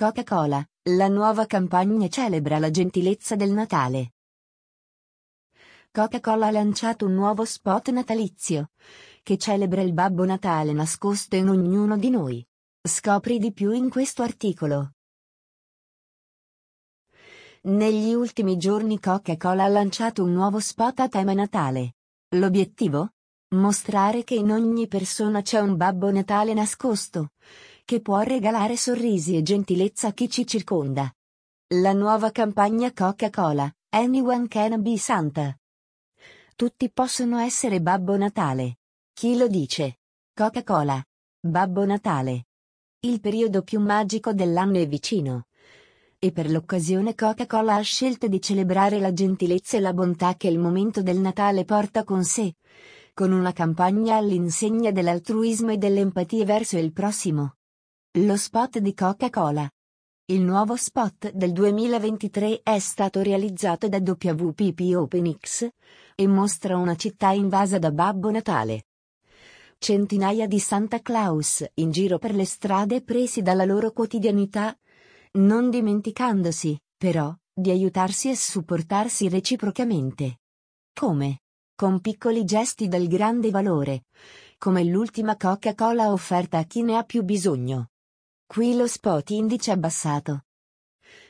Coca-Cola, la nuova campagna celebra la gentilezza del Natale. Coca-Cola ha lanciato un nuovo spot natalizio, che celebra il Babbo Natale nascosto in ognuno di noi. Scopri di più in questo articolo. Negli ultimi giorni Coca-Cola ha lanciato un nuovo spot a tema Natale. L'obiettivo? Mostrare che in ogni persona c'è un Babbo Natale nascosto, che può regalare sorrisi e gentilezza a chi ci circonda. La nuova campagna Coca-Cola, Anyone Can Be Santa. Tutti possono essere Babbo Natale. Chi lo dice? Coca-Cola. Babbo Natale. Il periodo più magico dell'anno è vicino. E per l'occasione Coca-Cola ha scelto di celebrare la gentilezza e la bontà che il momento del Natale porta con sé, con una campagna all'insegna dell'altruismo e dell'empatia verso il prossimo. Lo spot di Coca-Cola. Il nuovo spot del 2023 è stato realizzato da WPP OpenX e mostra una città invasa da Babbo Natale. Centinaia di Santa Claus in giro per le strade presi dalla loro quotidianità, non dimenticandosi, però, di aiutarsi e supportarsi reciprocamente. Come? Con piccoli gesti dal grande valore, come l'ultima Coca-Cola offerta a chi ne ha più bisogno. Qui lo spot indice abbassato.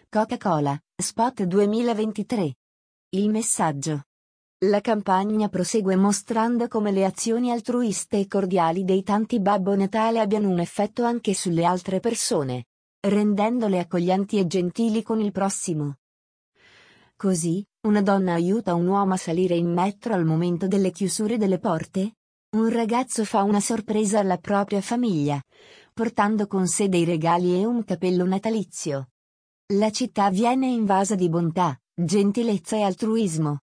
Coca-Cola, spot 2023. Il messaggio. La campagna prosegue mostrando come le azioni altruiste e cordiali dei tanti Babbo Natale abbiano un effetto anche sulle altre persone, rendendole accoglienti e gentili con il prossimo. Così, una donna aiuta un uomo a salire in metro al momento delle chiusure delle porte? Un ragazzo fa una sorpresa alla propria famiglia, portando con sé dei regali e un capello natalizio. La città viene invasa di bontà, gentilezza e altruismo.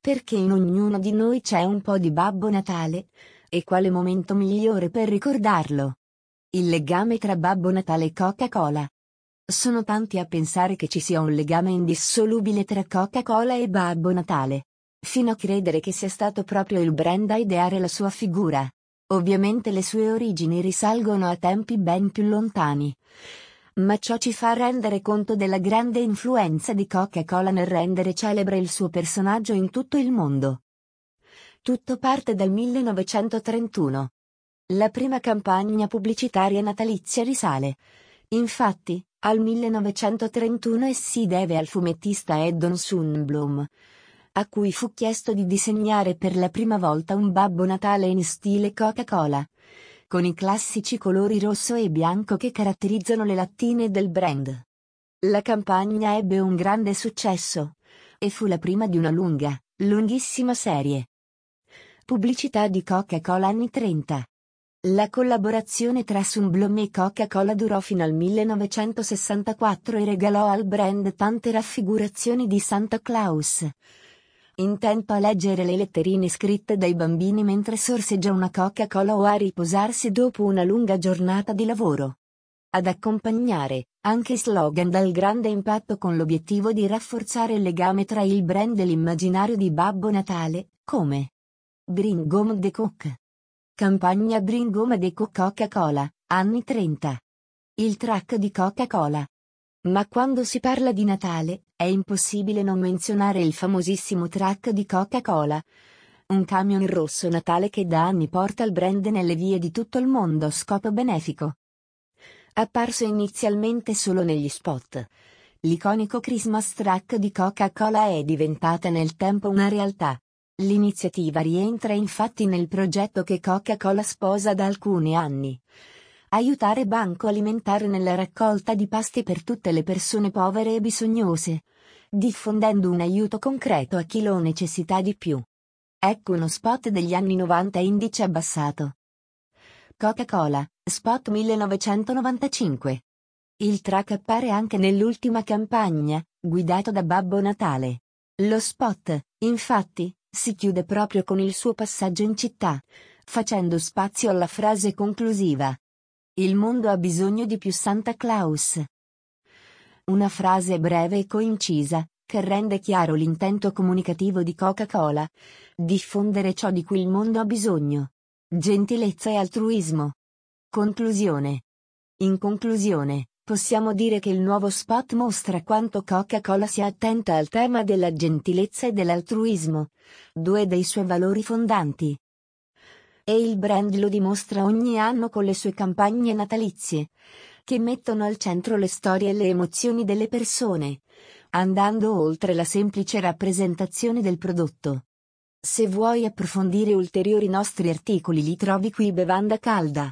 Perché in ognuno di noi c'è un po' di Babbo Natale, e quale momento migliore per ricordarlo? Il legame tra Babbo Natale e Coca-Cola. Sono tanti a pensare che ci sia un legame indissolubile tra Coca-Cola e Babbo Natale. Fino a credere che sia stato proprio il brand a ideare la sua figura. Ovviamente le sue origini risalgono a tempi ben più lontani. Ma ciò ci fa rendere conto della grande influenza di Coca-Cola nel rendere celebre il suo personaggio in tutto il mondo. Tutto parte dal 1931. La prima campagna pubblicitaria natalizia risale, infatti, al 1931 e si deve al fumettista Eddon Sundblom, a cui fu chiesto di disegnare per la prima volta un Babbo Natale in stile Coca-Cola, con i classici colori rosso e bianco che caratterizzano le lattine del brand. La campagna ebbe un grande successo, e fu la prima di una lunga, lunghissima serie. Pubblicità di Coca-Cola anni 30. La collaborazione tra Sunblom e Coca-Cola durò fino al 1964 e regalò al brand tante raffigurazioni di Santa Claus, intento a leggere le letterine scritte dai bambini mentre sorseggia una Coca-Cola o a riposarsi dopo una lunga giornata di lavoro. Ad accompagnare, anche slogan dal grande impatto con l'obiettivo di rafforzare il legame tra il brand e l'immaginario di Babbo Natale, come Bring Home the Coke. Campagna Bring Home the Coca-Cola, anni 30. Il track di Coca-Cola, ma quando si parla di Natale, è impossibile non menzionare il famosissimo track di Coca-Cola. Un camion rosso Natale che da anni porta il brand nelle vie di tutto il mondo a scopo benefico. Apparso inizialmente solo negli spot, l'iconico Christmas track di Coca-Cola è diventata nel tempo una realtà. L'iniziativa rientra infatti nel progetto che Coca-Cola sposa da alcuni anni aiutare Banco Alimentare nella raccolta di pasti per tutte le persone povere e bisognose, diffondendo un aiuto concreto a chi lo necessita di più. Ecco uno spot degli anni 90 indice abbassato. Coca-Cola, spot 1995. Il track appare anche nell'ultima campagna, guidato da Babbo Natale. Lo spot, infatti, si chiude proprio con il suo passaggio in città, facendo spazio alla frase conclusiva. Il mondo ha bisogno di più Santa Claus. Una frase breve e coincisa, che rende chiaro l'intento comunicativo di Coca-Cola. Diffondere ciò di cui il mondo ha bisogno. Gentilezza e altruismo. Conclusione. In conclusione, Possiamo dire che il nuovo spot mostra quanto Coca-Cola sia attenta al tema della gentilezza e dell'altruismo, due dei suoi valori fondanti. E il brand lo dimostra ogni anno con le sue campagne natalizie, che mettono al centro le storie e le emozioni delle persone, andando oltre la semplice rappresentazione del prodotto. Se vuoi approfondire ulteriori nostri articoli li trovi qui Bevanda Calda.